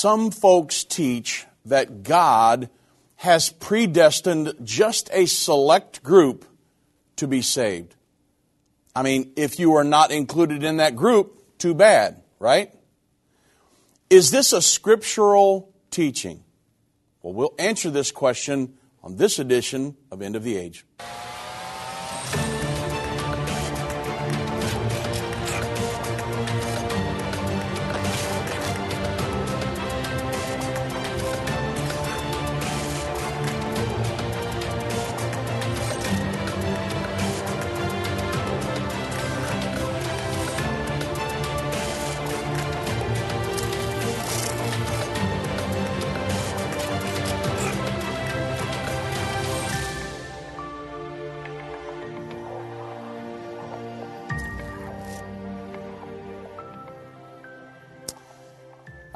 some folks teach that God has predestined just a select group to be saved. I mean, if you are not included in that group, too bad, right? Is this a scriptural teaching? Well, we'll answer this question on this edition of End of the Age.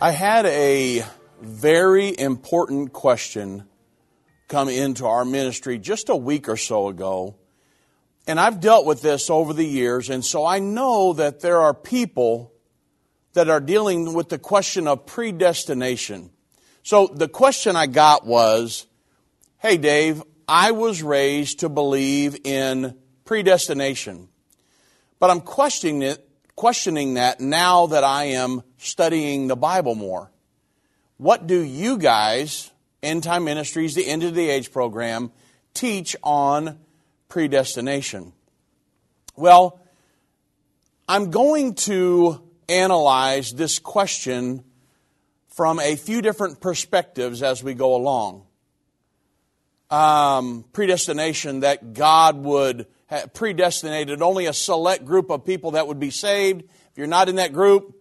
I had a very important question come into our ministry just a week or so ago. And I've dealt with this over the years, and so I know that there are people that are dealing with the question of predestination. So the question I got was Hey, Dave, I was raised to believe in predestination, but I'm questioning it questioning that now that I am studying the Bible more. What do you guys, End Time Ministries, the End of the Age program, teach on predestination? Well, I'm going to analyze this question from a few different perspectives as we go along. Um, predestination that God would predestinated only a select group of people that would be saved. If you're not in that group,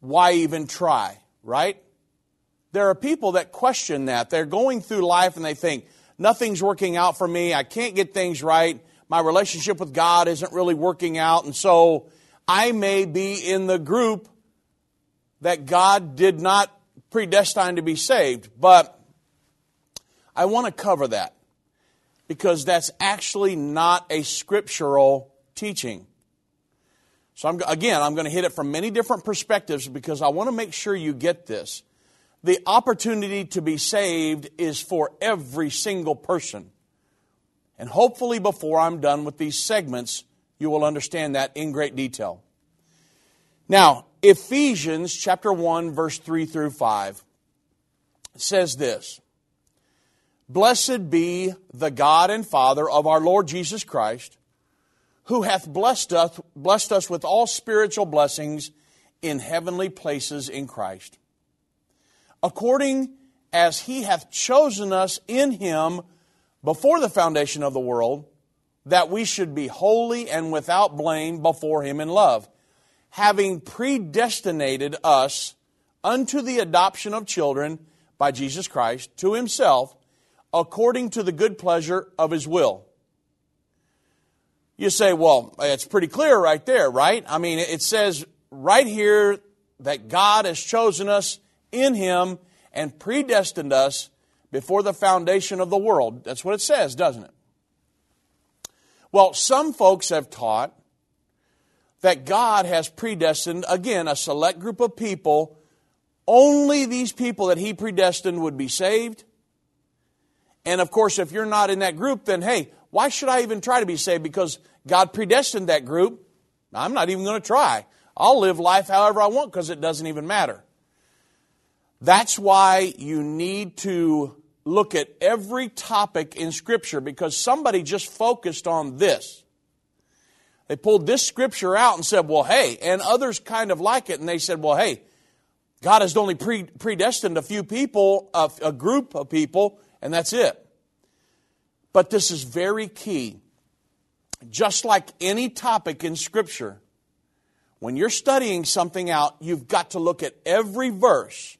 why even try, right? There are people that question that. They're going through life and they think, nothing's working out for me. I can't get things right. My relationship with God isn't really working out. And so I may be in the group that God did not predestine to be saved. But I want to cover that because that's actually not a scriptural teaching. So I'm, again, I'm going to hit it from many different perspectives because I want to make sure you get this. The opportunity to be saved is for every single person. And hopefully, before I'm done with these segments, you will understand that in great detail. Now, Ephesians chapter 1, verse 3 through 5 says this Blessed be the God and Father of our Lord Jesus Christ, who hath blessed us, blessed us with all spiritual blessings in heavenly places in Christ, according as he hath chosen us in him before the foundation of the world, that we should be holy and without blame before him in love, having predestinated us unto the adoption of children by Jesus Christ to himself according to the good pleasure of his will. You say, well, it's pretty clear right there, right? I mean, it says right here that God has chosen us in him and predestined us before the foundation of the world. That's what it says, doesn't it? Well, some folks have taught that God has predestined, again, a select group of people. Only these people that He predestined would be saved. And of course, if you're not in that group, then hey, why should I even try to be saved? Because God predestined that group. I'm not even going to try. I'll live life however I want because it doesn't even matter. That's why you need to look at every topic in Scripture because somebody just focused on this. They pulled this Scripture out and said, well, hey, and others kind of like it, and they said, well, hey, God has only pre- predestined a few people, a, a group of people and that's it. But this is very key. Just like any topic in Scripture, when you're studying something out, you've got to look at every verse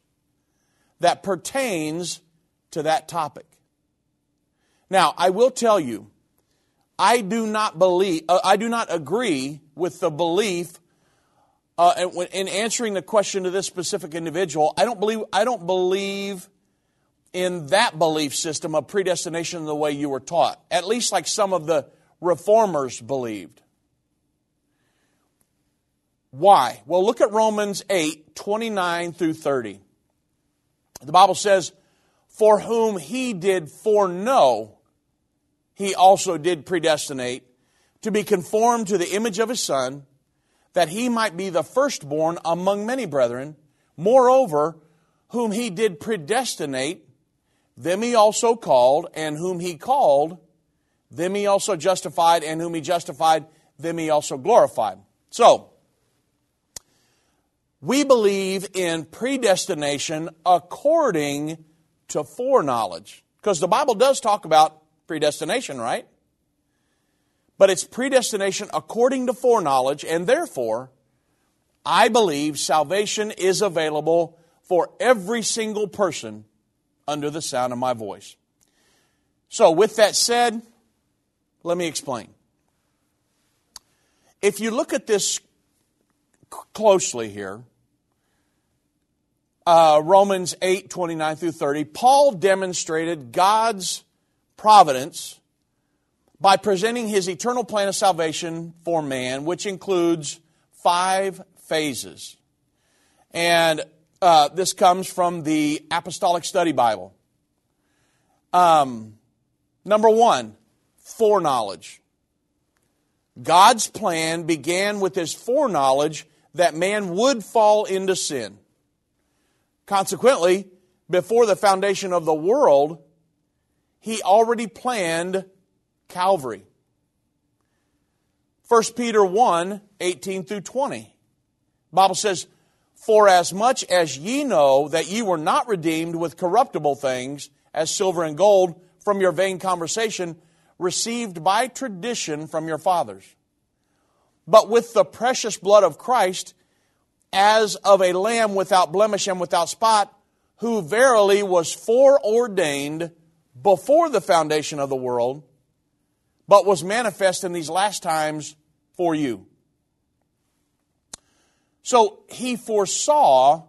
that pertains to that topic. Now, I will tell you, I do not believe, uh, I do not agree with the belief uh, in answering the question to this specific individual. I don't believe, I don't believe in that belief system of predestination the way you were taught, at least like some of the reformers believed. Why? Well, look at Romans 8 29 through 30. The Bible says, For whom he did foreknow, he also did predestinate to be conformed to the image of his Son, that he might be the firstborn among many brethren. Moreover, whom he did predestinate, them he also called, and whom he called, them he also justified, and whom he justified, them he also glorified. So, we believe in predestination according to foreknowledge. Because the Bible does talk about predestination, right? But it's predestination according to foreknowledge, and therefore, I believe salvation is available for every single person under the sound of my voice. So, with that said, let me explain. If you look at this closely here, uh, Romans 8 29 through 30, Paul demonstrated God's providence by presenting his eternal plan of salvation for man, which includes five phases. And uh, this comes from the Apostolic Study Bible. Um, number one, foreknowledge. God's plan began with his foreknowledge that man would fall into sin. Consequently, before the foundation of the world, he already planned Calvary. 1 Peter 1 18 through 20. Bible says, For as much as ye know that ye were not redeemed with corruptible things, as silver and gold, from your vain conversation, received by tradition from your fathers, but with the precious blood of Christ, as of a lamb without blemish and without spot, who verily was foreordained before the foundation of the world, but was manifest in these last times for you. So he foresaw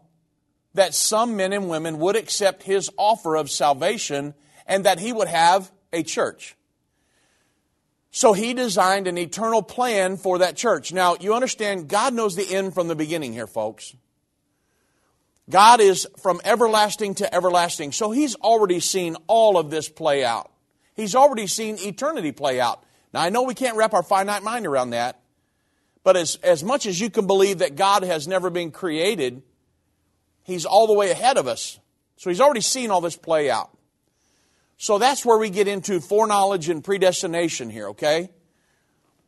that some men and women would accept his offer of salvation and that he would have a church. So he designed an eternal plan for that church. Now, you understand, God knows the end from the beginning here, folks. God is from everlasting to everlasting. So he's already seen all of this play out. He's already seen eternity play out. Now, I know we can't wrap our finite mind around that, but as, as much as you can believe that God has never been created, he's all the way ahead of us. So he's already seen all this play out. So that's where we get into foreknowledge and predestination here, okay?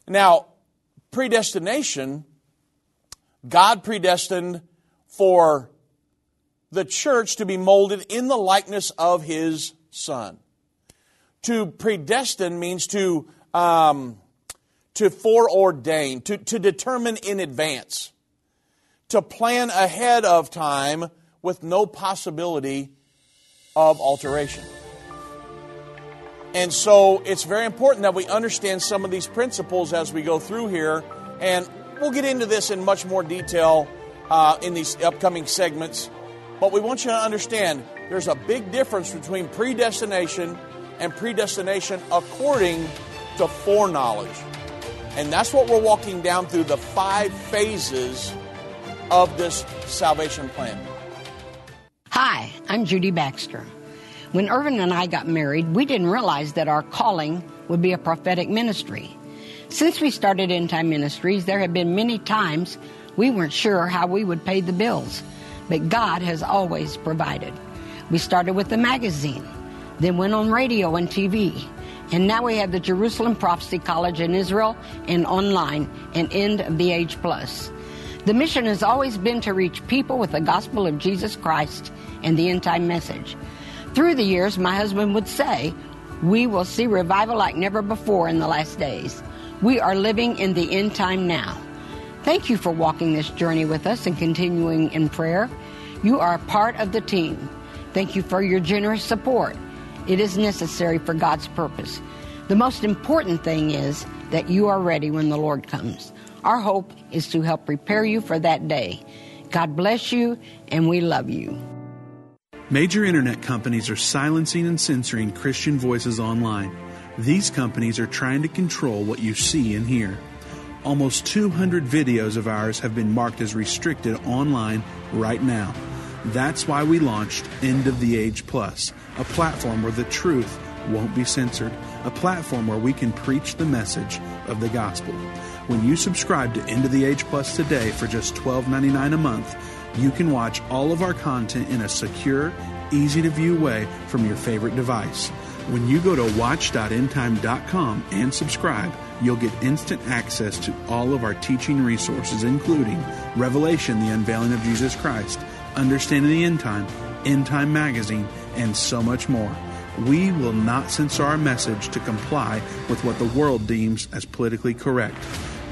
Now, predestination, God predestined for the church to be molded in the likeness of His Son. To predestine means to, um, to foreordain, to, to determine in advance, to plan ahead of time with no possibility of alteration. And so it's very important that we understand some of these principles as we go through here. And we'll get into this in much more detail uh, in these upcoming segments. But we want you to understand there's a big difference between predestination and predestination according to foreknowledge. And that's what we're walking down through the five phases of this salvation plan. Hi, I'm Judy Baxter. When Irvin and I got married, we didn't realize that our calling would be a prophetic ministry. Since we started End Time Ministries, there have been many times we weren't sure how we would pay the bills, but God has always provided. We started with the magazine, then went on radio and TV, and now we have the Jerusalem Prophecy College in Israel and online and End of the Age Plus. The mission has always been to reach people with the gospel of Jesus Christ and the end time message. Through the years, my husband would say, We will see revival like never before in the last days. We are living in the end time now. Thank you for walking this journey with us and continuing in prayer. You are part of the team. Thank you for your generous support. It is necessary for God's purpose. The most important thing is that you are ready when the Lord comes. Our hope is to help prepare you for that day. God bless you, and we love you. Major internet companies are silencing and censoring Christian voices online. These companies are trying to control what you see and hear. Almost 200 videos of ours have been marked as restricted online right now. That's why we launched End of the Age Plus, a platform where the truth won't be censored, a platform where we can preach the message of the gospel. When you subscribe to End of the Age Plus today for just $12.99 a month, you can watch all of our content in a secure, easy to view way from your favorite device. When you go to watch.endtime.com and subscribe, you'll get instant access to all of our teaching resources, including Revelation, the unveiling of Jesus Christ, Understanding the End Time, End Time Magazine, and so much more. We will not censor our message to comply with what the world deems as politically correct.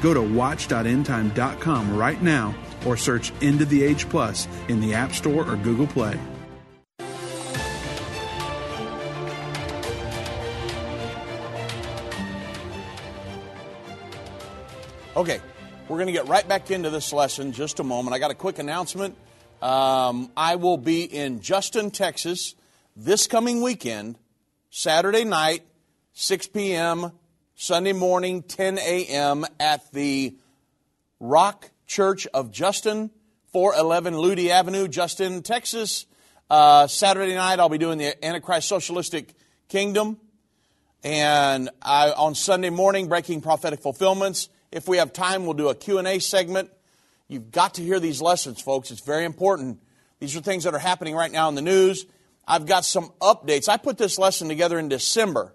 Go to watch.endtime.com right now or search End of the Age Plus in the App Store or Google Play. Okay, we're going to get right back into this lesson just a moment. I got a quick announcement. Um, I will be in Justin, Texas this coming weekend, Saturday night, 6 p.m., Sunday morning, 10 a.m., at the Rock Church of Justin, 411 Ludy Avenue, Justin, Texas. Uh, Saturday night, I'll be doing the Antichrist Socialistic Kingdom. And I, on Sunday morning, Breaking Prophetic Fulfillments. If we have time, we'll do a Q&A segment. You've got to hear these lessons, folks. It's very important. These are things that are happening right now in the news. I've got some updates. I put this lesson together in December.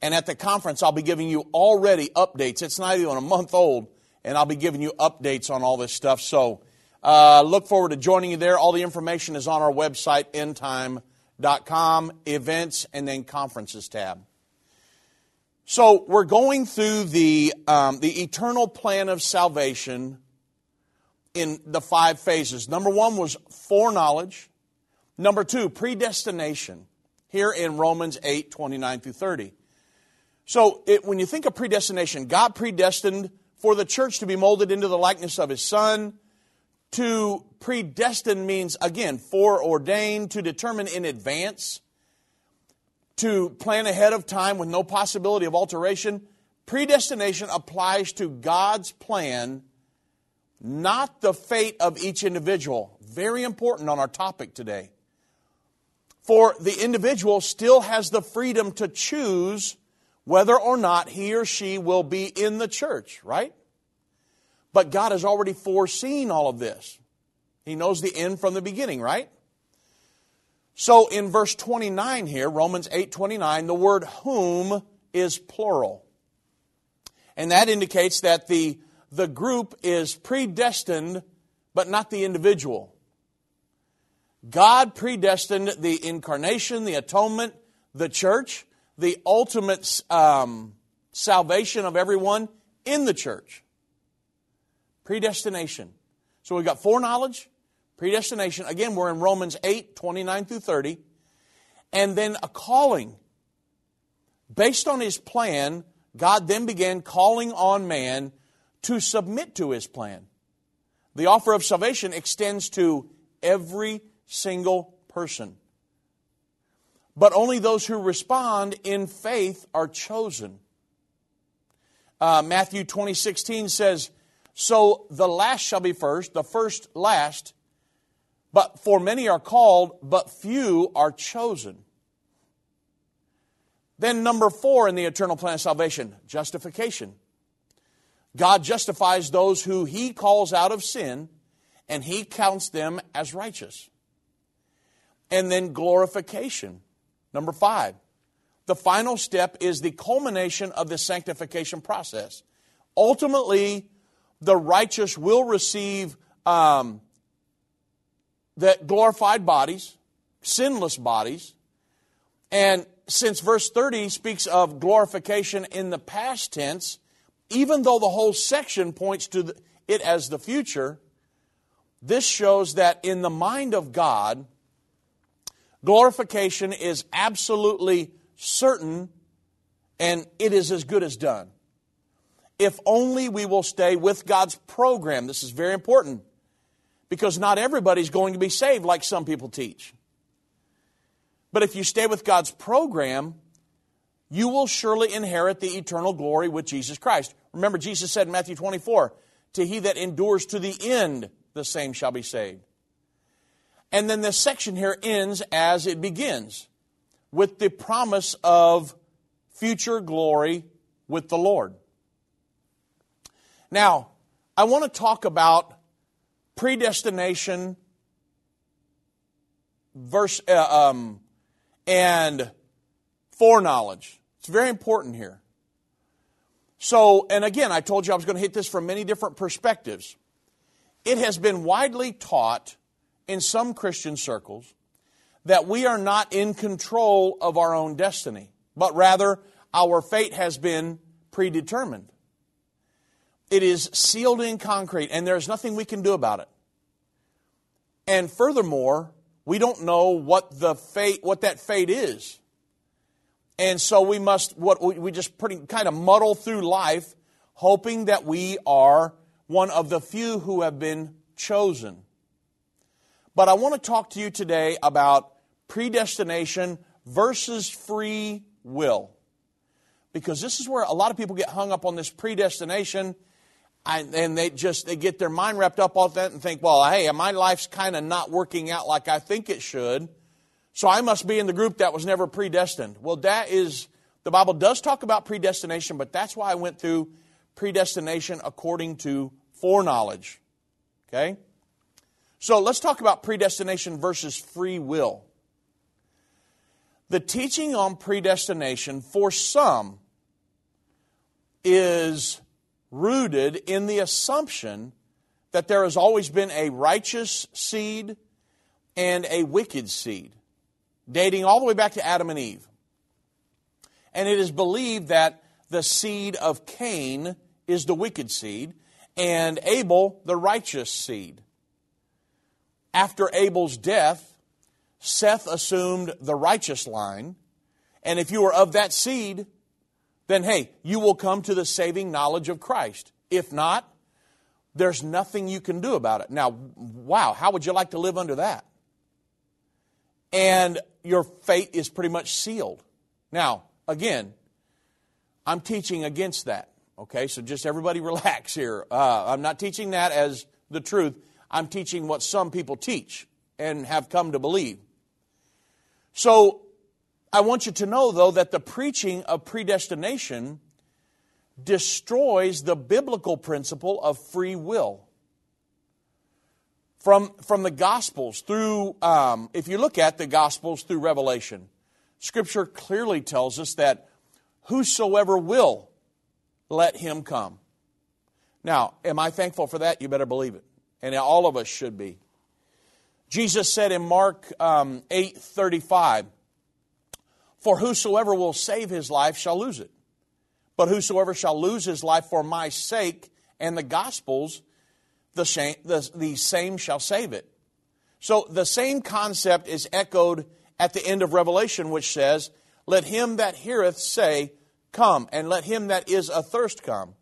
And at the conference, I'll be giving you already updates. It's not even a month old, and I'll be giving you updates on all this stuff. So uh, look forward to joining you there. All the information is on our website, endtime.com, events, and then conferences tab. So we're going through the, um, the eternal plan of salvation in the five phases. Number one was foreknowledge. Number two, predestination. Here in Romans 8, 29 through 30. So it, when you think of predestination, God predestined for the church to be molded into the likeness of his son. To predestine means, again, foreordained, to determine in advance to plan ahead of time with no possibility of alteration. Predestination applies to God's plan, not the fate of each individual. Very important on our topic today. For the individual still has the freedom to choose whether or not he or she will be in the church, right? But God has already foreseen all of this. He knows the end from the beginning, right? So in verse 29 here, Romans 8 29, the word whom is plural. And that indicates that the, the group is predestined, but not the individual. God predestined the incarnation, the atonement, the church, the ultimate um, salvation of everyone in the church. Predestination. So we've got foreknowledge, Predestination, again, we're in Romans 8, 29 through 30. And then a calling. Based on his plan, God then began calling on man to submit to his plan. The offer of salvation extends to every single person. But only those who respond in faith are chosen. Uh, Matthew 20, 16 says, So the last shall be first, the first last, but for many are called, but few are chosen. Then, number four in the eternal plan of salvation justification. God justifies those who he calls out of sin, and he counts them as righteous. And then glorification. Number five. The final step is the culmination of the sanctification process. Ultimately, the righteous will receive um, that glorified bodies, sinless bodies. And since verse 30 speaks of glorification in the past tense, even though the whole section points to the, it as the future, this shows that in the mind of God, glorification is absolutely certain and it is as good as done. If only we will stay with God's program. This is very important because not everybody's going to be saved like some people teach. But if you stay with God's program, you will surely inherit the eternal glory with Jesus Christ. Remember, Jesus said in Matthew 24, To he that endures to the end, the same shall be saved. And then this section here ends as it begins with the promise of future glory with the Lord. Now, I want to talk about predestination verse uh, um, and foreknowledge. It's very important here. So, and again, I told you I was going to hit this from many different perspectives. It has been widely taught in some Christian circles that we are not in control of our own destiny, but rather our fate has been predetermined. It is sealed in concrete, and there's nothing we can do about it. And furthermore, we don't know what the fate, what that fate is. And so we must, what we just pretty kind of muddle through life, hoping that we are one of the few who have been chosen. But I want to talk to you today about predestination versus free will. Because this is where a lot of people get hung up on this predestination and they just they get their mind wrapped up all that and think, well, hey, my life's kind of not working out like I think it should, so I must be in the group that was never predestined. Well, that is the Bible does talk about predestination, but that's why I went through predestination according to foreknowledge. Okay? So let's talk about predestination versus free will. The teaching on predestination for some is rooted in the assumption that there has always been a righteous seed and a wicked seed, dating all the way back to Adam and Eve. And it is believed that the seed of Cain is the wicked seed, and Abel the righteous seed. After Abel's death, Seth assumed the righteous line, and if you are of that seed, then hey, you will come to the saving knowledge of Christ. If not, there's nothing you can do about it. Now, wow, how would you like to live under that? And your fate is pretty much sealed. Now, again, I'm teaching against that. Okay, so just everybody relax here. Uh, I'm not teaching that as the truth. I'm teaching what some people teach and have come to believe. So I want you to know, though, that the preaching of predestination destroys the biblical principle of free will. From, from the Gospels through, um, if you look at the Gospels through Revelation, Scripture clearly tells us that whosoever will, let him come. Now, am I thankful for that? You better believe it. And all of us should be. Jesus said in Mark um, 8 35, for whosoever will save his life shall lose it. But whosoever shall lose his life for my sake and the gospel's, the the, the same shall save it. So the same concept is echoed at the end of Revelation, which says, Let him that heareth say, Come, and let him that is athirst come.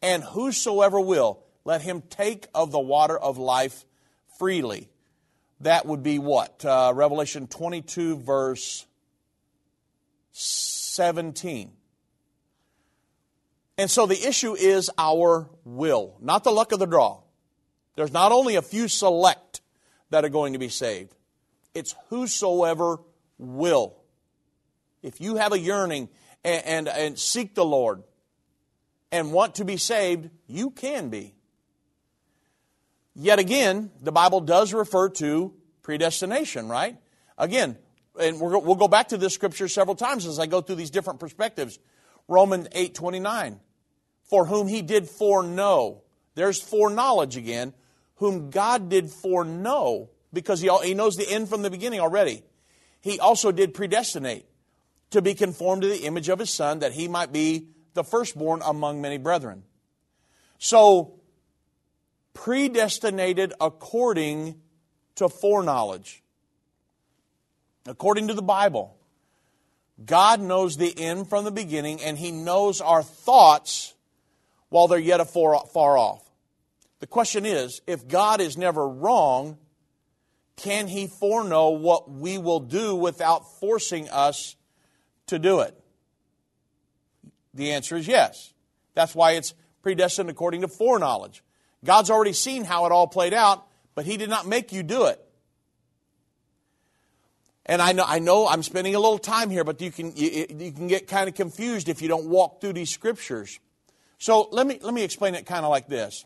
And whosoever will, let him take of the water of life freely. That would be what? Uh, Revelation 22, verse 17. And so the issue is our will, not the luck of the draw. There's not only a few select that are going to be saved, it's whosoever will. If you have a yearning and, and, and seek the Lord and want to be saved, you can be. Yet again, the Bible does refer to predestination, right? Again, and we will go back to this scripture several times as I go through these different perspectives. Romans 8 29. For whom he did foreknow. There's foreknowledge again. Whom God did foreknow, because he, he knows the end from the beginning already. He also did predestinate to be conformed to the image of his son, that he might be the firstborn among many brethren. So, predestinated according to foreknowledge. According to the Bible, God knows the end from the beginning, and He knows our thoughts while they're yet far, far off. The question is if God is never wrong, can He foreknow what we will do without forcing us to do it? The answer is yes. That's why it's predestined according to foreknowledge. God's already seen how it all played out, but He did not make you do it. And I know, I know I'm spending a little time here, but you can, you, you can get kind of confused if you don't walk through these scriptures. So let me, let me explain it kind of like this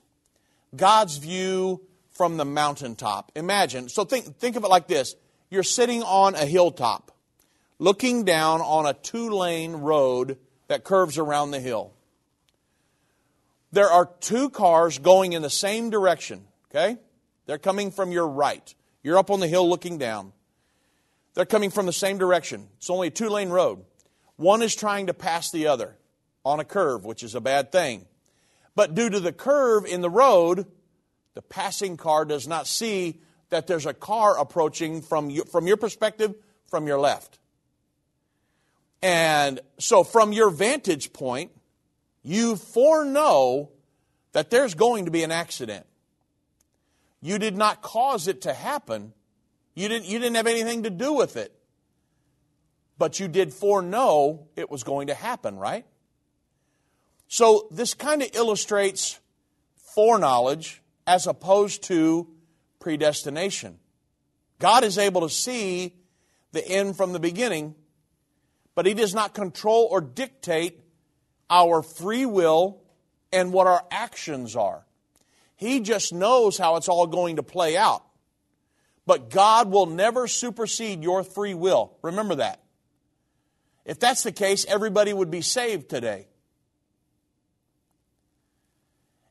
God's view from the mountaintop. Imagine, so think, think of it like this you're sitting on a hilltop, looking down on a two lane road that curves around the hill. There are two cars going in the same direction, okay? They're coming from your right. You're up on the hill looking down. They're coming from the same direction. It's only a two lane road. One is trying to pass the other on a curve, which is a bad thing. But due to the curve in the road, the passing car does not see that there's a car approaching from, you, from your perspective, from your left. And so, from your vantage point, you foreknow that there's going to be an accident. You did not cause it to happen. You didn't, you didn't have anything to do with it. But you did foreknow it was going to happen, right? So this kind of illustrates foreknowledge as opposed to predestination. God is able to see the end from the beginning, but He does not control or dictate our free will and what our actions are. He just knows how it's all going to play out. But God will never supersede your free will. Remember that. If that's the case, everybody would be saved today.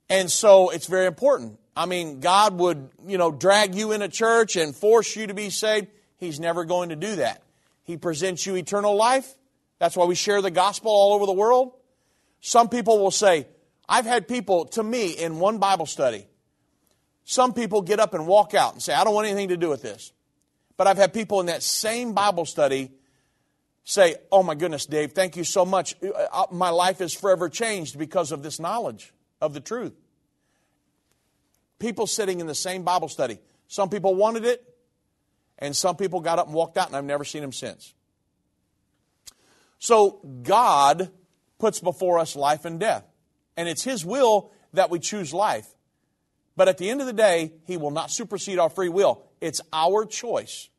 And so it's very important. I mean, God would, you know, drag you in a church and force you to be saved. He's never going to do that. He presents you eternal life. That's why we share the gospel all over the world. Some people will say, I've had people to me in one Bible study. Some people get up and walk out and say, I don't want anything to do with this. But I've had people in that same Bible study say, Oh my goodness, Dave, thank you so much. Uh, uh, my life is forever changed because of this knowledge of the truth. People sitting in the same Bible study. Some people wanted it, and some people got up and walked out, and I've never seen them since. So God puts before us life and death. And it's His will that we choose life. But at the end of the day, He will not supersede our free will. It's our choice.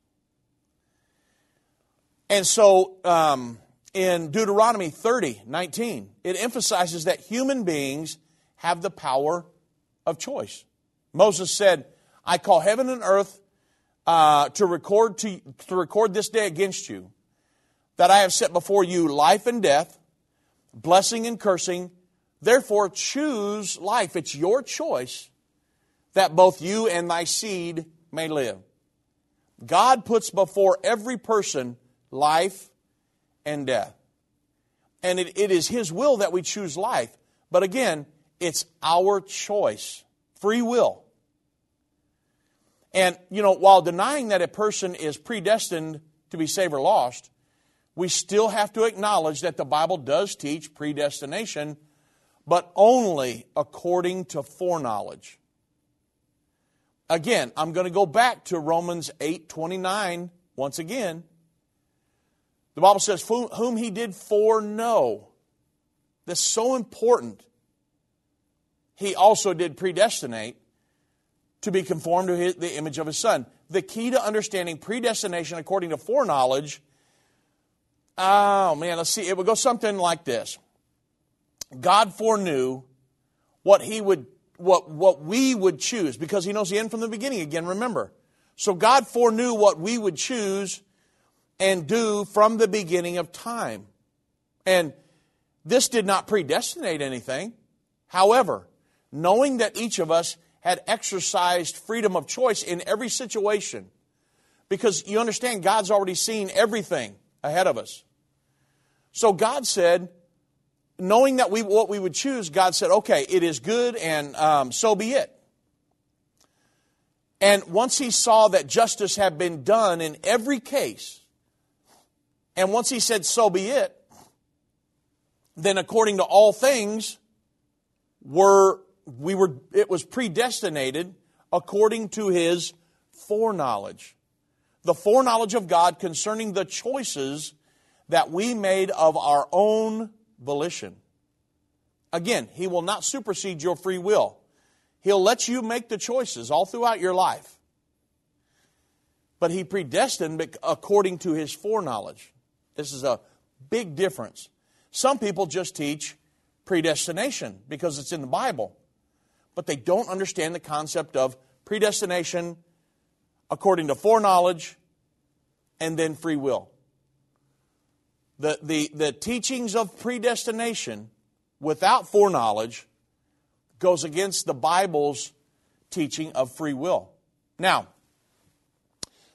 And so um, in Deuteronomy 30, 19, it emphasizes that human beings have the power of choice. Moses said, I call heaven and earth uh, to, record to, to record this day against you that I have set before you life and death, blessing and cursing. Therefore, choose life. It's your choice that both you and thy seed may live. God puts before every person life and death. And it, it is His will that we choose life. But again, it's our choice, free will. And, you know, while denying that a person is predestined to be saved or lost, we still have to acknowledge that the Bible does teach predestination, but only according to foreknowledge. Again, I'm going to go back to Romans 8 29 once again. The Bible says, Whom he did foreknow. That's so important. He also did predestinate to be conformed to his, the image of his Son. The key to understanding predestination according to foreknowledge Oh, man, let's see. It would go something like this. God foreknew what he would what what we would choose because he knows the end from the beginning again remember. So god foreknew what we would choose and do from the beginning of time. And this did not predestinate anything. However knowing that each of us had exercised freedom of choice in every situation because you understand god's already seen everything ahead of us so God said, knowing that we what we would choose, God said, "Okay, it is good, and um, so be it." And once He saw that justice had been done in every case, and once He said, "So be it," then according to all things, were we were it was predestinated according to His foreknowledge, the foreknowledge of God concerning the choices that we made of our own volition. Again, He will not supersede your free will. He'll let you make the choices all throughout your life. but he predestined according to his foreknowledge. This is a big difference. Some people just teach predestination because it's in the Bible, but they don't understand the concept of predestination according to foreknowledge and then free will. The, the, the teachings of predestination without foreknowledge goes against the Bible's teaching of free will. Now,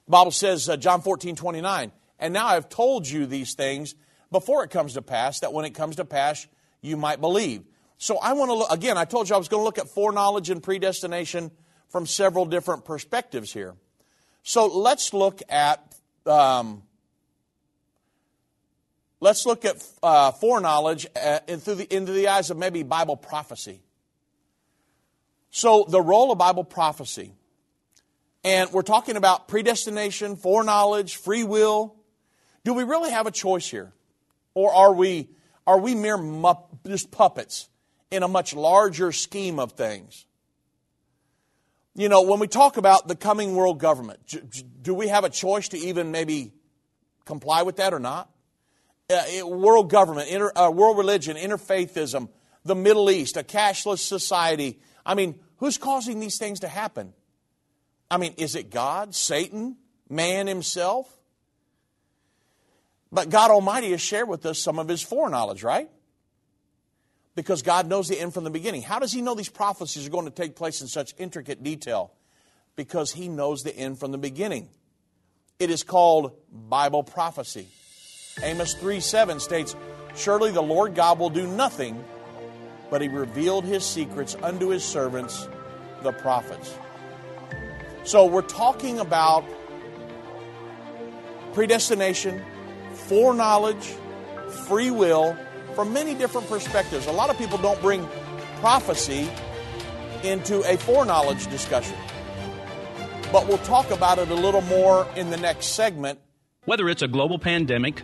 the Bible says, uh, John 14, 29, and now I've told you these things before it comes to pass, that when it comes to pass, you might believe. So I want to look, again, I told you I was going to look at foreknowledge and predestination from several different perspectives here. So let's look at um, let's look at uh, foreknowledge uh, into, the, into the eyes of maybe Bible prophecy. So the role of Bible prophecy, and we're talking about predestination, foreknowledge, free will. Do we really have a choice here, or are we are we mere just puppets in a much larger scheme of things? you know, when we talk about the coming world government, do we have a choice to even maybe comply with that or not? Uh, world government, inter, uh, world religion, interfaithism, the Middle East, a cashless society. I mean, who's causing these things to happen? I mean, is it God, Satan, man himself? But God Almighty has shared with us some of his foreknowledge, right? because God knows the end from the beginning. How does He know these prophecies are going to take place in such intricate detail? Because He knows the end from the beginning. It is called Bible prophecy. Amos 3 7 states, Surely the Lord God will do nothing, but He revealed His secrets unto His servants, the prophets. So we're talking about predestination, foreknowledge, free will, from many different perspectives. A lot of people don't bring prophecy into a foreknowledge discussion. But we'll talk about it a little more in the next segment. Whether it's a global pandemic,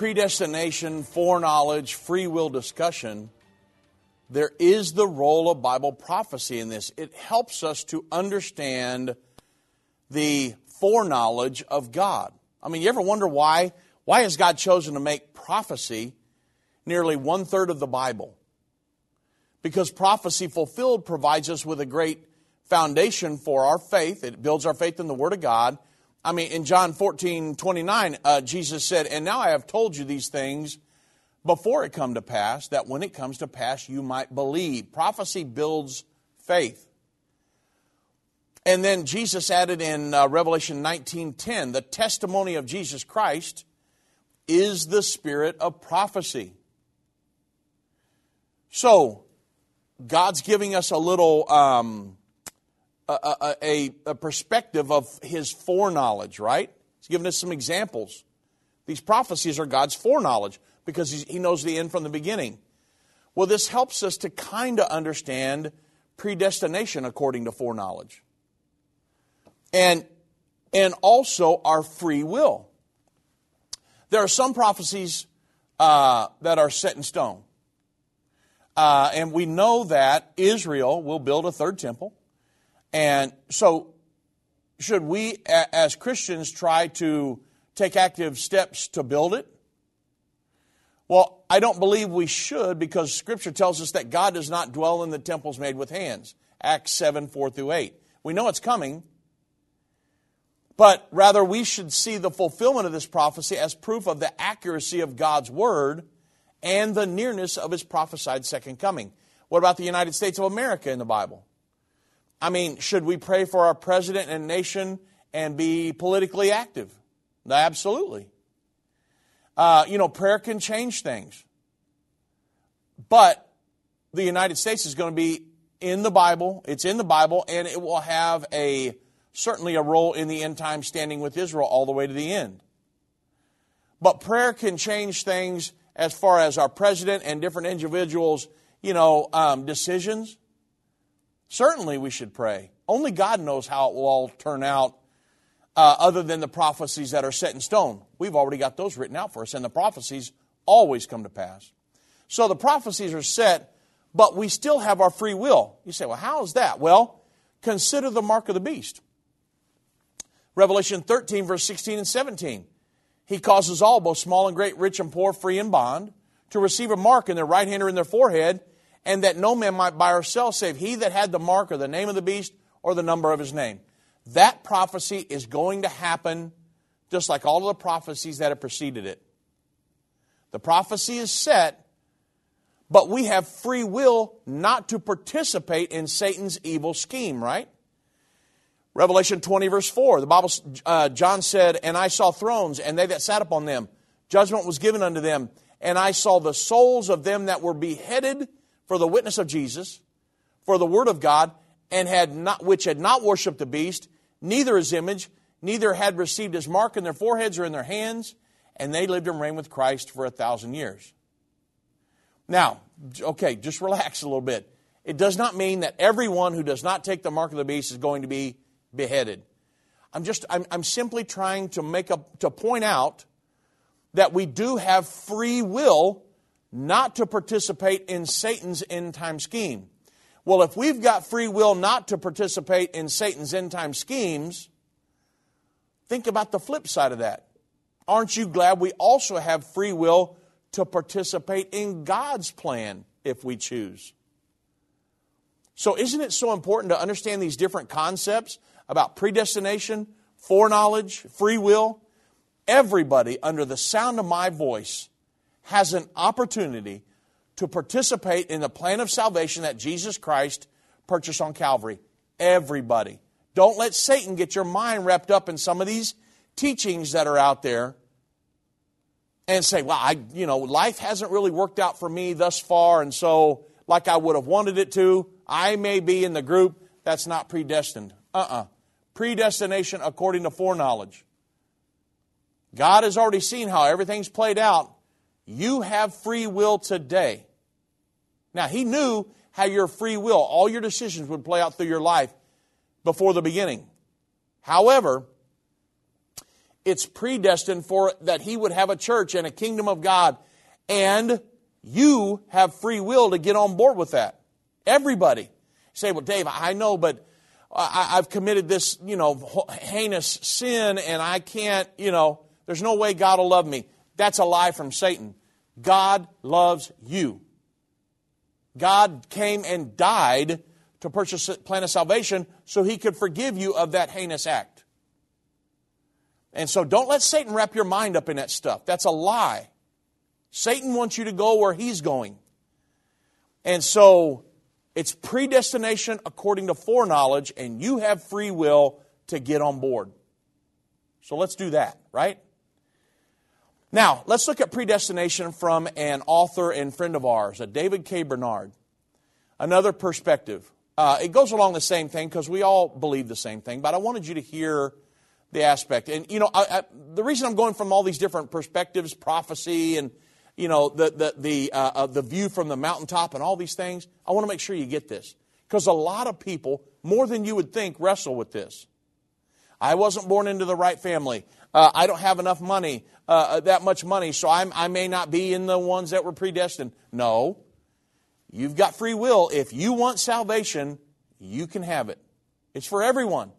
predestination, foreknowledge, free will discussion, there is the role of Bible prophecy in this. It helps us to understand the foreknowledge of God. I mean, you ever wonder why? Why has God chosen to make prophecy nearly one third of the Bible? Because prophecy fulfilled provides us with a great foundation for our faith. It builds our faith in the Word of God. I mean, in John 14, 29, uh, Jesus said, And now I have told you these things before it come to pass, that when it comes to pass, you might believe. Prophecy builds faith. And then Jesus added in uh, Revelation 19:10, the testimony of Jesus Christ is the spirit of prophecy. So, God's giving us a little um, a, a, a perspective of His foreknowledge, right? He's given us some examples. These prophecies are God's foreknowledge because He knows the end from the beginning. Well, this helps us to kind of understand predestination according to foreknowledge. And, and also our free will. There are some prophecies uh, that are set in stone. Uh, and we know that Israel will build a third temple. And so, should we as Christians try to take active steps to build it? Well, I don't believe we should because Scripture tells us that God does not dwell in the temples made with hands. Acts 7 4 through 8. We know it's coming, but rather we should see the fulfillment of this prophecy as proof of the accuracy of God's Word and the nearness of His prophesied second coming. What about the United States of America in the Bible? I mean, should we pray for our president and nation and be politically active? Absolutely. Uh, you know, prayer can change things. But the United States is going to be in the Bible. It's in the Bible, and it will have a certainly a role in the end time standing with Israel all the way to the end. But prayer can change things as far as our president and different individuals, you know, um, decisions. Certainly we should pray. Only God knows how it will all turn out uh, other than the prophecies that are set in stone. We've already got those written out for us, and the prophecies always come to pass. So the prophecies are set, but we still have our free will. You say, well, how is that? Well, consider the mark of the beast. Revelation 13, verse 16 and 17. He causes all, both small and great, rich and poor, free and bond, to receive a mark in their right hand or in their forehead, and that no man might buy or sell save he that had the mark or the name of the beast or the number of his name. That prophecy is going to happen just like all of the prophecies that have preceded it. The prophecy is set, but we have free will not to participate in Satan's evil scheme, right? Revelation 20, verse 4, the Bible, uh, John said, And I saw thrones, and they that sat upon them. Judgment was given unto them. And I saw the souls of them that were beheaded for the witness of Jesus, for the word of God, and had not, which had not worshipped the beast, neither his image, neither had received his mark in their foreheads or in their hands, and they lived and reigned with Christ for a thousand years. Now, okay, just relax a little bit. It does not mean that everyone who does not take the mark of the beast is going to be beheaded. I'm just, I'm, I'm simply trying to make a, to point out that we do have free will not to participate in Satan's end time scheme. Well, if we've got free will not to participate in Satan's end time schemes, think about the flip side of that. Aren't you glad we also have free will to participate in God's plan if we choose? So, isn't it so important to understand these different concepts about predestination, foreknowledge, free will? Everybody under the sound of my voice has an opportunity to participate in the plan of salvation that Jesus Christ purchased on Calvary. Everybody. Don't let Satan get your mind wrapped up in some of these teachings that are out there and say, well, I, you know, life hasn't really worked out for me thus far, and so, like I would have wanted it to, I may be in the group that's not predestined. Uh uh-uh. uh Predestination according to foreknowledge. God has already seen how everything's played out. You have free will today. Now, he knew how your free will, all your decisions would play out through your life before the beginning. However, it's predestined for that he would have a church and a kingdom of God, and you have free will to get on board with that. Everybody. You say, well, Dave, I know, but I, have committed this, you know, heinous sin, and I can't, you know, there's no way God will love me. That's a lie from Satan. God loves you. God came and died to purchase a plan of salvation so he could forgive you of that heinous act. And so don't let Satan wrap your mind up in that stuff. That's a lie. Satan wants you to go where he's going. And so it's predestination according to foreknowledge, and you have free will to get on board. So let's do that, right? Now, let's look at predestination from an author and friend of ours, a David K. Bernard. Another perspective. Uh, it goes along the same thing because we all believe the same thing, but I wanted you to hear the aspect. And, you know, I, I, the reason I'm going from all these different perspectives, prophecy, and, you know, the, the, the, uh, uh, the view from the mountaintop and all these things, I want to make sure you get this. Because a lot of people, more than you would think, wrestle with this. I wasn't born into the right family. Uh, I don't have enough money, uh, uh, that much money, so I'm, I may not be in the ones that were predestined. No. You've got free will. If you want salvation, you can have it. It's for everyone.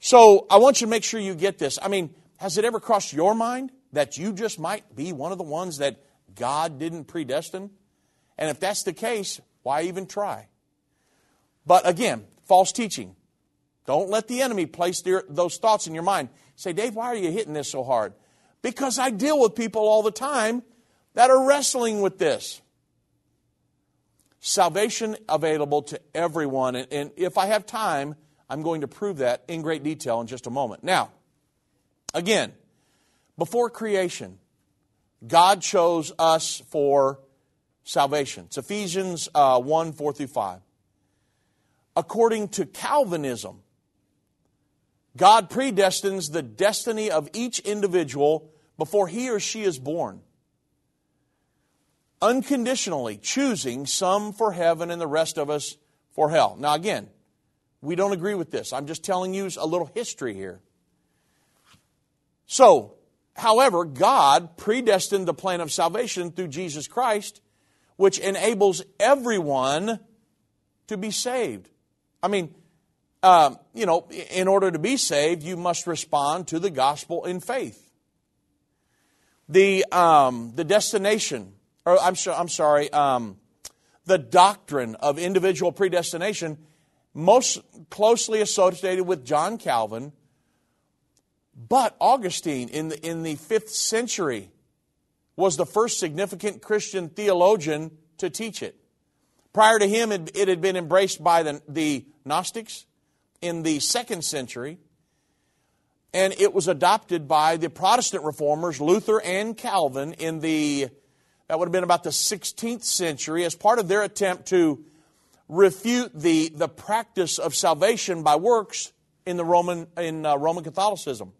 So I want you to make sure you get this. I mean, has it ever crossed your mind that you just might be one of the ones that God didn't predestine? And if that's the case, why even try? But again, false teaching. Don't let the enemy place their, those thoughts in your mind. Say, Dave, why are you hitting this so hard? Because I deal with people all the time that are wrestling with this. Salvation available to everyone. And, and if I have time, I'm going to prove that in great detail in just a moment. Now, again, before creation, God chose us for salvation. It's Ephesians uh, 1 4 through 5. According to Calvinism, God predestines the destiny of each individual before he or she is born, unconditionally choosing some for heaven and the rest of us for hell. Now, again, we don't agree with this. I'm just telling you a little history here. So, however, God predestined the plan of salvation through Jesus Christ, which enables everyone to be saved. I mean, um, you know, in order to be saved, you must respond to the gospel in faith. The, um, the destination, or I'm, so, I'm sorry, um, the doctrine of individual predestination, most closely associated with John Calvin, but Augustine in the, in the fifth century was the first significant Christian theologian to teach it. Prior to him, it, it had been embraced by the, the Gnostics in the second century, and it was adopted by the Protestant reformers, Luther and Calvin, in the, that would have been about the 16th century, as part of their attempt to refute the, the practice of salvation by works in, the Roman, in uh, Roman Catholicism.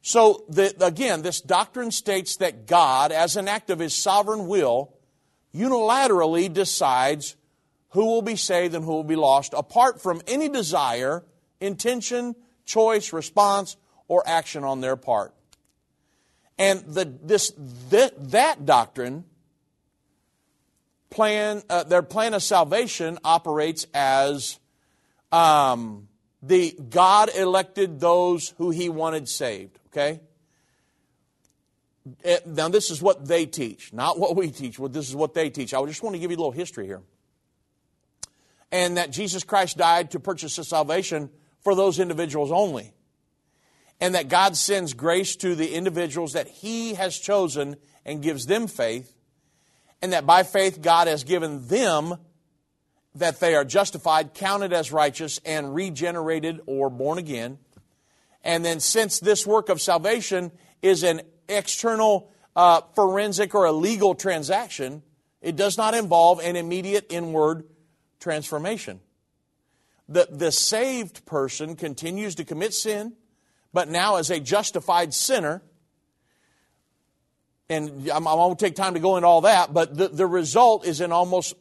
So, the, again, this doctrine states that God, as an act of his sovereign will, unilaterally decides who will be saved and who will be lost, apart from any desire, intention, choice, response, or action on their part. And the, this, that, doctrine, plan, uh, their plan of salvation operates as um, the God elected those who He wanted saved. Okay. Eh, now, this is what they teach, not what we teach. Well, this is what they teach. I just want to give you a little history here and that Jesus Christ died to purchase the salvation for those individuals only. And that God sends grace to the individuals that He has chosen and gives them faith. And that by faith, God has given them that they are justified, counted as righteous, and regenerated or born again. And then, since this work of salvation is an external uh, forensic or a legal transaction, it does not involve an immediate inward transformation. The, the saved person continues to commit sin, but now as a justified sinner, and I won't take time to go into all that, but the, the result is in almost,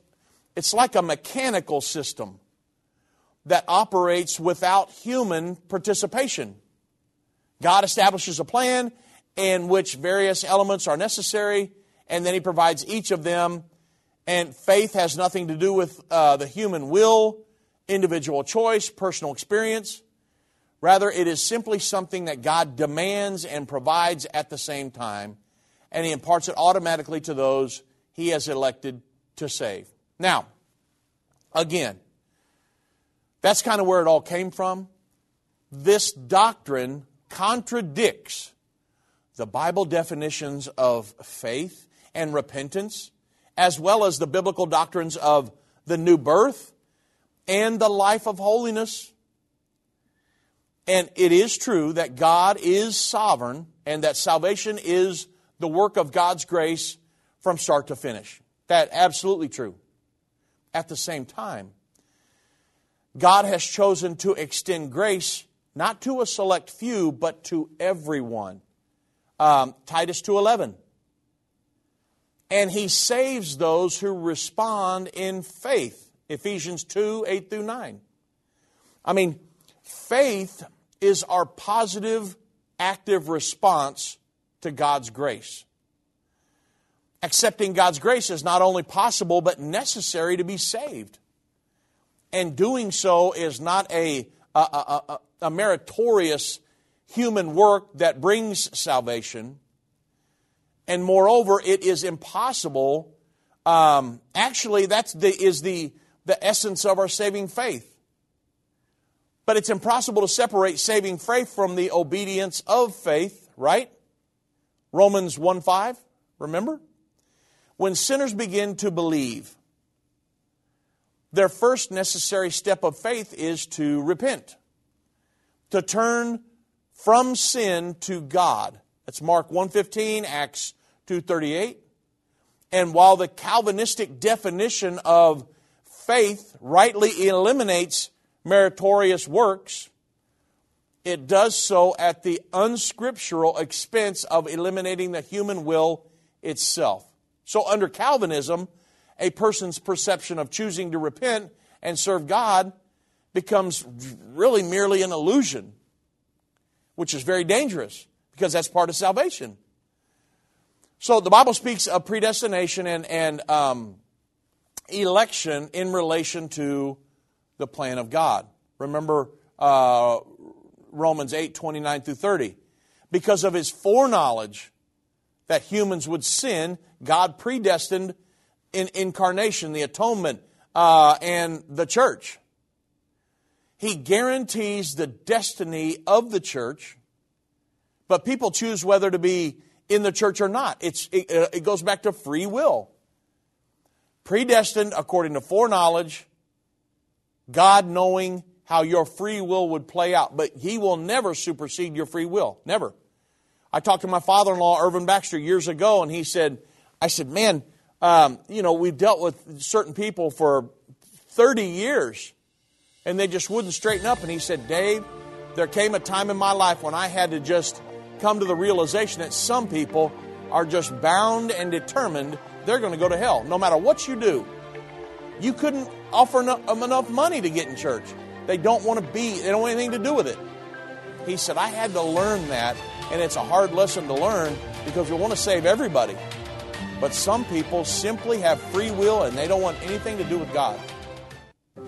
it's like a mechanical system that operates without human participation. God establishes a plan in which various elements are necessary, and then He provides each of them and faith has nothing to do with uh, the human will, individual choice, personal experience. Rather, it is simply something that God demands and provides at the same time, and He imparts it automatically to those He has elected to save. Now, again, that's kind of where it all came from. This doctrine contradicts the Bible definitions of faith and repentance as well as the biblical doctrines of the new birth and the life of holiness. And it is true that God is sovereign and that salvation is the work of God's grace from start to finish. That absolutely true. at the same time. God has chosen to extend grace not to a select few, but to everyone. Um, Titus 2.11. And he saves those who respond in faith. Ephesians 2, 8 through 9. I mean, faith is our positive, active response to God's grace. Accepting God's grace is not only possible, but necessary to be saved. And doing so is not a, a, a, a meritorious human work that brings salvation. And moreover, it is impossible. Um, actually, that's the, is the, the essence of our saving faith. But it's impossible to separate saving faith from the obedience of faith, right? Romans 1 5, remember? When sinners begin to believe, their first necessary step of faith is to repent, to turn from sin to God. That's Mark 1:15, Acts 2:38. And while the Calvinistic definition of faith rightly eliminates meritorious works, it does so at the unscriptural expense of eliminating the human will itself. So, under Calvinism, a person's perception of choosing to repent and serve God becomes really merely an illusion, which is very dangerous because that's part of salvation. So, the Bible speaks of predestination and, and um, election in relation to the plan of God. Remember uh, Romans 8 29 through 30. Because of his foreknowledge that humans would sin, God predestined in incarnation, the atonement, uh, and the church. He guarantees the destiny of the church, but people choose whether to be in the church or not. It's, it, uh, it goes back to free will. Predestined according to foreknowledge, God knowing how your free will would play out, but He will never supersede your free will. Never. I talked to my father in law, Irvin Baxter, years ago, and he said, I said, man, um, you know, we've dealt with certain people for 30 years, and they just wouldn't straighten up. And he said, Dave, there came a time in my life when I had to just come to the realization that some people are just bound and determined they're going to go to hell no matter what you do. You couldn't offer them um, enough money to get in church. They don't want to be, they don't want anything to do with it. He said, I had to learn that, and it's a hard lesson to learn because we want to save everybody. But some people simply have free will and they don't want anything to do with God.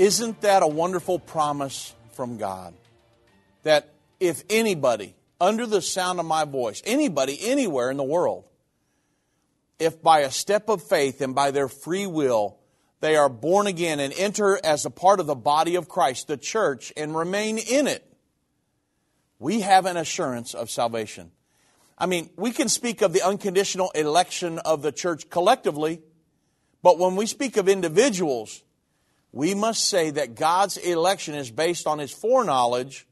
Isn't that a wonderful promise from God? That if anybody, under the sound of my voice, anybody anywhere in the world, if by a step of faith and by their free will they are born again and enter as a part of the body of Christ, the church, and remain in it, we have an assurance of salvation. I mean, we can speak of the unconditional election of the church collectively, but when we speak of individuals, we must say that God's election is based on his foreknowledge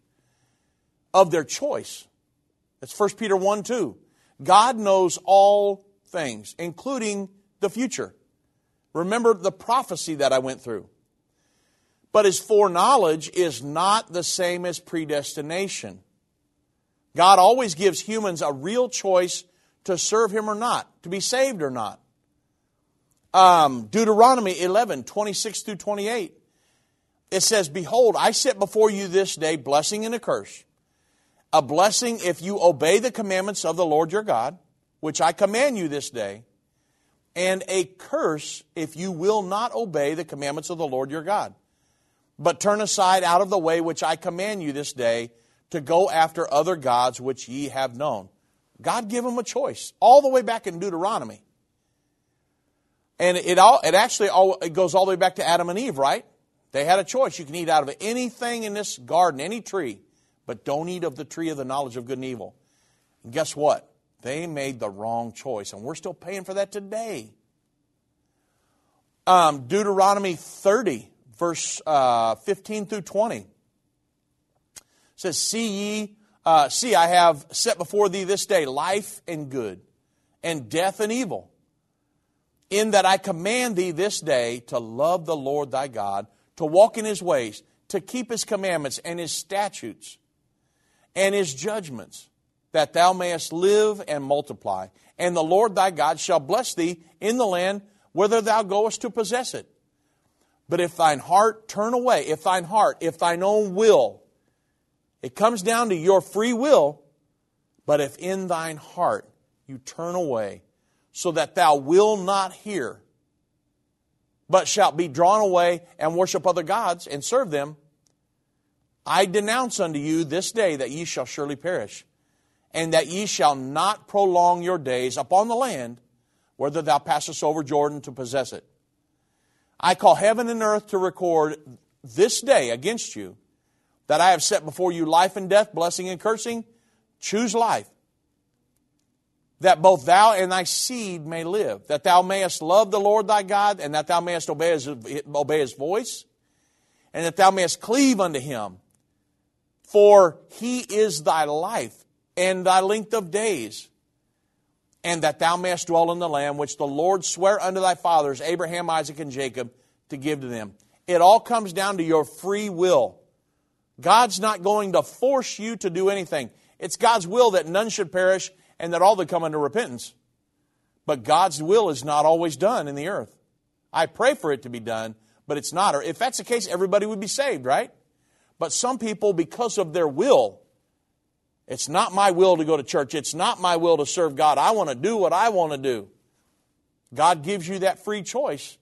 of their choice. That's 1 Peter 1 2. God knows all things, including the future. Remember the prophecy that I went through. But his foreknowledge is not the same as predestination. God always gives humans a real choice to serve him or not, to be saved or not. Um, Deuteronomy 11, 26 through 28. It says, Behold, I set before you this day blessing and a curse. A blessing if you obey the commandments of the Lord your God, which I command you this day, and a curse if you will not obey the commandments of the Lord your God, but turn aside out of the way which I command you this day to go after other gods which ye have known. God give them a choice, all the way back in Deuteronomy. And it, all, it actually all, it goes all the way back to Adam and Eve, right? They had a choice. You can eat out of anything in this garden, any tree, but don't eat of the tree of the knowledge of good and evil. And guess what? They made the wrong choice, and we're still paying for that today. Um, Deuteronomy 30, verse uh, 15 through 20 says, See ye, uh, see, I have set before thee this day life and good, and death and evil, in that I command thee this day to love the Lord thy God to walk in his ways, to keep his commandments and his statutes and his judgments, that thou mayest live and multiply. And the Lord thy God shall bless thee in the land whither thou goest to possess it. But if thine heart turn away, if thine heart, if thine own will, it comes down to your free will, but if in thine heart you turn away, so that thou will not hear, but shalt be drawn away and worship other gods and serve them, I denounce unto you this day that ye shall surely perish, and that ye shall not prolong your days upon the land whether thou passest over Jordan to possess it. I call heaven and earth to record this day against you that I have set before you life and death, blessing and cursing. Choose life, that both thou and thy seed may live, that thou mayest love the Lord thy God, and that thou mayest obey his, obey his voice, and that thou mayest cleave unto him. For he is thy life and thy length of days, and that thou mayest dwell in the land which the Lord sware unto thy fathers, Abraham, Isaac, and Jacob, to give to them. It all comes down to your free will. God's not going to force you to do anything. It's God's will that none should perish and that all that come unto repentance. But God's will is not always done in the earth. I pray for it to be done, but it's not. Or if that's the case, everybody would be saved, right? But some people, because of their will, it's not my will to go to church. It's not my will to serve God. I want to do what I want to do. God gives you that free choice.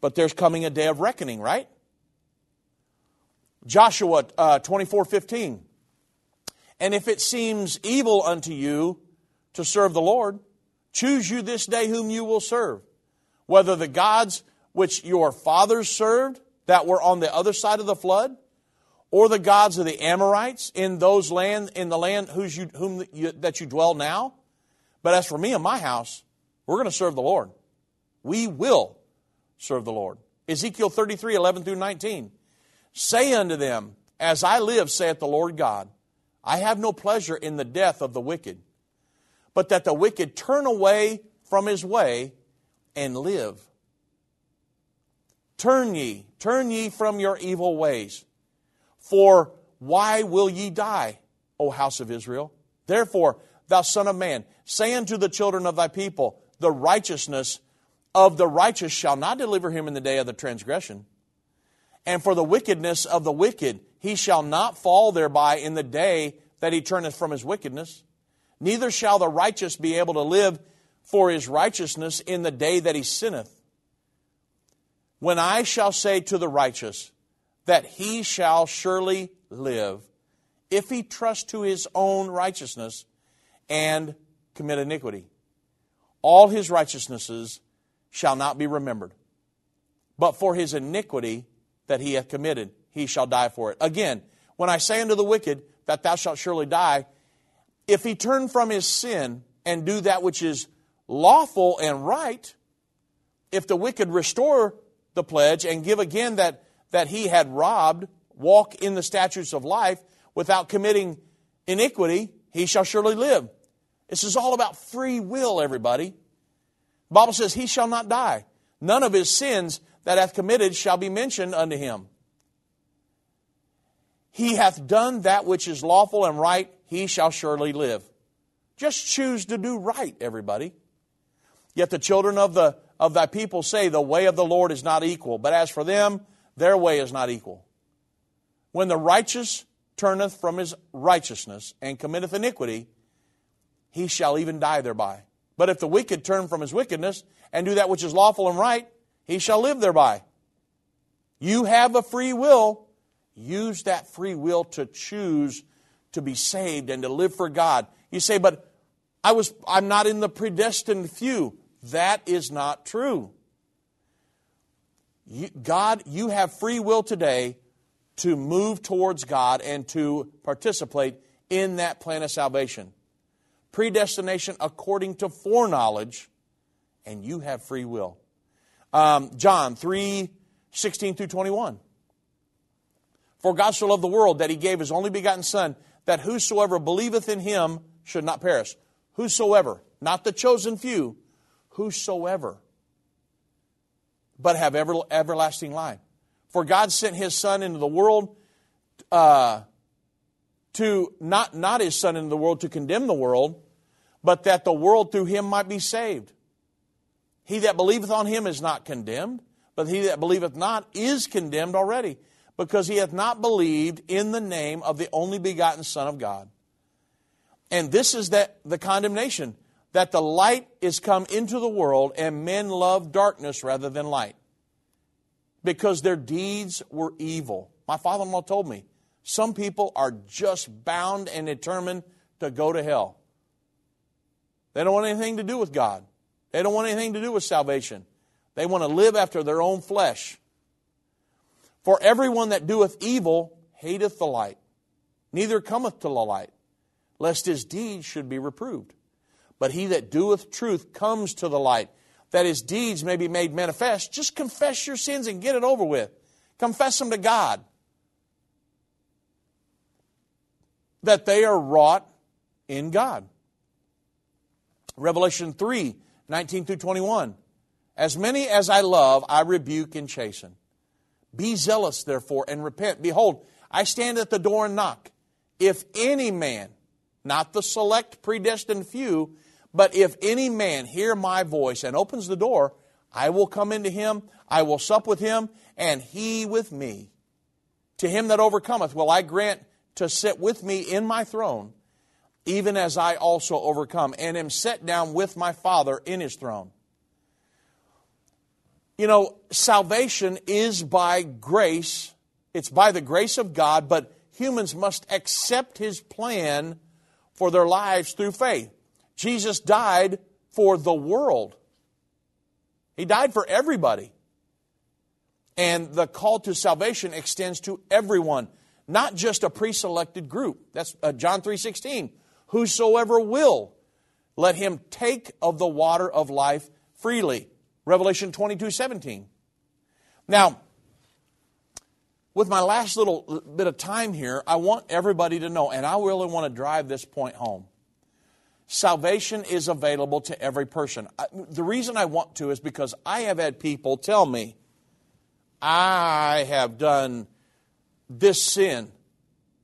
But there's coming a day of reckoning, right? Joshua uh, 24 15. And if it seems evil unto you to serve the Lord, choose you this day whom you will serve, whether the gods which your fathers served that were on the other side of the flood, or the gods of the Amorites in those land in the land whose you, whom you, that you dwell now. But as for me and my house, we're going to serve the Lord. We will serve the Lord. Ezekiel 33, 11 through 19. Say unto them, As I live, saith the Lord God, I have no pleasure in the death of the wicked, but that the wicked turn away from his way and live. Turn ye, turn ye from your evil ways. For why will ye die, O house of Israel? Therefore, thou son of man, say unto the children of thy people, the righteousness of the righteous shall not deliver him in the day of the transgression. And for the wickedness of the wicked, he shall not fall thereby in the day that he turneth from his wickedness. Neither shall the righteous be able to live for his righteousness in the day that he sinneth. When I shall say to the righteous that he shall surely live, if he trust to his own righteousness and commit iniquity, all his righteousnesses shall not be remembered. But for his iniquity that he hath committed, he shall die for it. Again, when I say unto the wicked that thou shalt surely die, if he turn from his sin and do that which is lawful and right, if the wicked restore the pledge and give again that, that he had robbed, walk in the statutes of life without committing iniquity, he shall surely live. This is all about free will, everybody. The Bible says he shall not die. None of his sins that hath committed shall be mentioned unto him. He hath done that which is lawful and right, he shall surely live. Just choose to do right, everybody. Yet the children of, the, of thy people say, The way of the Lord is not equal, but as for them, their way is not equal. When the righteous turneth from his righteousness and committeth iniquity, he shall even die thereby. But if the wicked turn from his wickedness and do that which is lawful and right, he shall live thereby. You have a free will. Use that free will to choose to be saved and to live for God. You say, but I was, I'm not in the predestined few. That is not true. You, God, you have free will today to move towards God and to participate in that plan of salvation. Predestination according to foreknowledge, and you have free will. Um, John 3 16 through 21. For God so loved the world that he gave his only begotten Son, that whosoever believeth in him should not perish. Whosoever, not the chosen few, whosoever, but have ever, everlasting life. For God sent his Son into the world uh, to, not, not his Son into the world to condemn the world, but that the world through him might be saved. He that believeth on him is not condemned, but he that believeth not is condemned already, because he hath not believed in the name of the only begotten Son of God. And this is that the condemnation that the light is come into the world and men love darkness rather than light because their deeds were evil. My father in law told me some people are just bound and determined to go to hell. They don't want anything to do with God. They don't want anything to do with salvation. They want to live after their own flesh. For everyone that doeth evil hateth the light, neither cometh to the light, lest his deeds should be reproved. But he that doeth truth comes to the light, that his deeds may be made manifest. Just confess your sins and get it over with. Confess them to God. That they are wrought in God. Revelation 3 19 through 21. As many as I love, I rebuke and chasten. Be zealous, therefore, and repent. Behold, I stand at the door and knock. If any man, not the select predestined few, but if any man hear my voice and opens the door, I will come into him, I will sup with him, and he with me. To him that overcometh will I grant to sit with me in my throne, even as I also overcome, and am set down with my Father in his throne. You know, salvation is by grace, it's by the grace of God, but humans must accept his plan for their lives through faith. Jesus died for the world. He died for everybody. And the call to salvation extends to everyone, not just a pre-selected group. That's uh, John 3:16 whosoever will, let him take of the water of life freely. Revelation 22 17. Now, with my last little bit of time here, I want everybody to know, and I really want to drive this point home. Salvation is available to every person. The reason I want to is because I have had people tell me, I have done this sin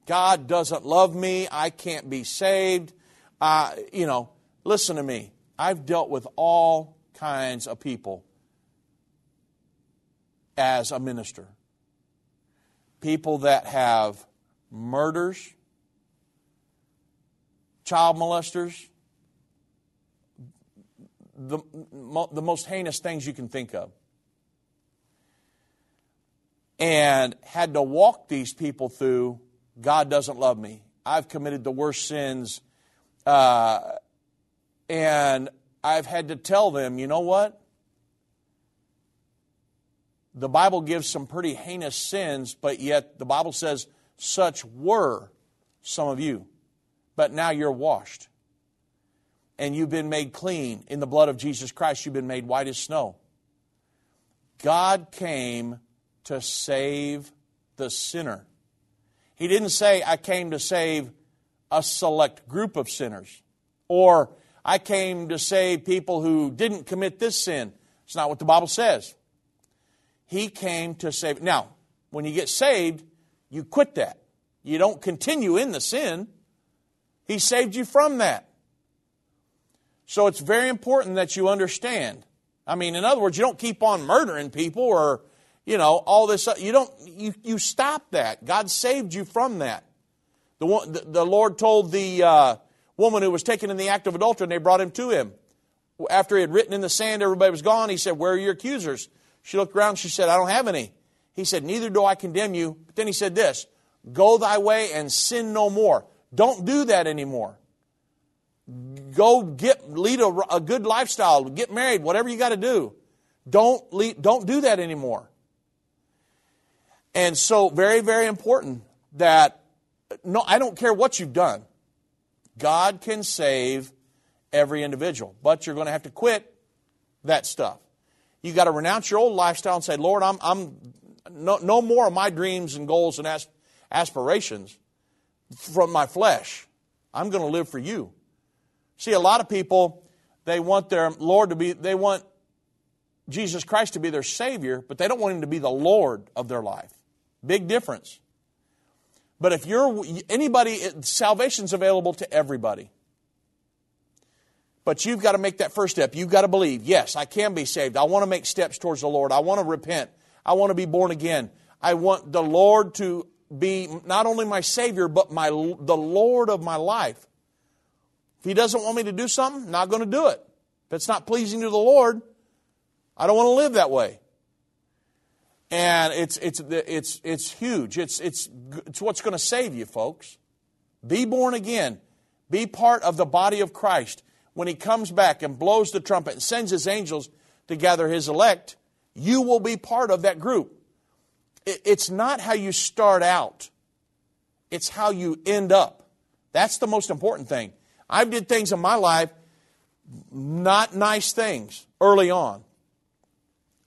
God doesn't love me. I can't be saved. Uh, you know, listen to me. I've dealt with all kinds of people as a minister. People that have murders, child molesters, the, the most heinous things you can think of. And had to walk these people through God doesn't love me. I've committed the worst sins. Uh, and I've had to tell them, you know what? The Bible gives some pretty heinous sins, but yet the Bible says, such were some of you. But now you're washed. And you've been made clean. In the blood of Jesus Christ, you've been made white as snow. God came to save the sinner. He didn't say, I came to save a select group of sinners, or I came to save people who didn't commit this sin. It's not what the Bible says. He came to save. Now, when you get saved, you quit that. You don't continue in the sin. He saved you from that. So it's very important that you understand. I mean, in other words, you don't keep on murdering people or, you know, all this. You don't, you, you stop that. God saved you from that. The, one, the, the Lord told the uh, woman who was taken in the act of adultery and they brought him to him. After he had written in the sand, everybody was gone. He said, Where are your accusers? She looked around. She said, I don't have any. He said, Neither do I condemn you. But then he said this Go thy way and sin no more. Don't do that anymore. Go get lead a, a good lifestyle, get married, whatever you got to do. Don't lead, don't do that anymore. And so, very, very important that no, I don't care what you've done. God can save every individual, but you're going to have to quit that stuff. You've got to renounce your old lifestyle and say, Lord, I'm, I'm no, no more of my dreams and goals and aspirations from my flesh. I'm going to live for you. See, a lot of people, they want their Lord to be, they want Jesus Christ to be their Savior, but they don't want Him to be the Lord of their life. Big difference. But if you're anybody, salvation's available to everybody. But you've got to make that first step. You've got to believe, yes, I can be saved. I want to make steps towards the Lord. I want to repent. I want to be born again. I want the Lord to be not only my Savior, but my, the Lord of my life. If He doesn't want me to do something, not going to do it. If it's not pleasing to the Lord, I don't want to live that way. And it's, it's, it's, it's huge. It's, it's, it's what's going to save you, folks. Be born again. Be part of the body of Christ. When He comes back and blows the trumpet and sends His angels to gather His elect, you will be part of that group. It's not how you start out, it's how you end up. That's the most important thing. I've did things in my life, not nice things early on.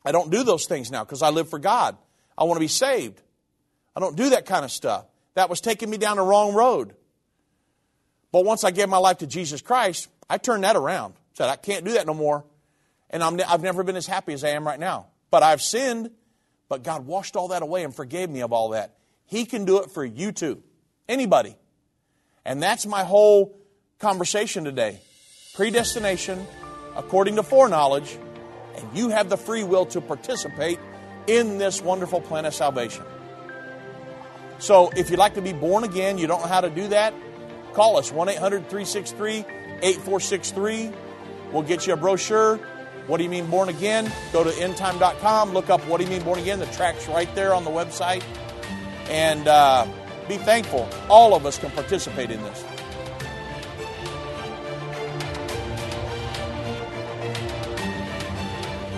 I don't do those things now because I live for God. I want to be saved. I don't do that kind of stuff. That was taking me down the wrong road. But once I gave my life to Jesus Christ, I turned that around. Said, I can't do that no more. And i have never been as happy as I am right now. But I've sinned, but God washed all that away and forgave me of all that. He can do it for you too. Anybody. And that's my whole conversation today. Predestination, according to foreknowledge, and you have the free will to participate in this wonderful plan of salvation. So if you'd like to be born again, you don't know how to do that, call us 1 800 363 8463. We'll get you a brochure. What do you mean born again? Go to endtime.com, look up what do you mean born again. The track's right there on the website. And uh, be thankful. All of us can participate in this.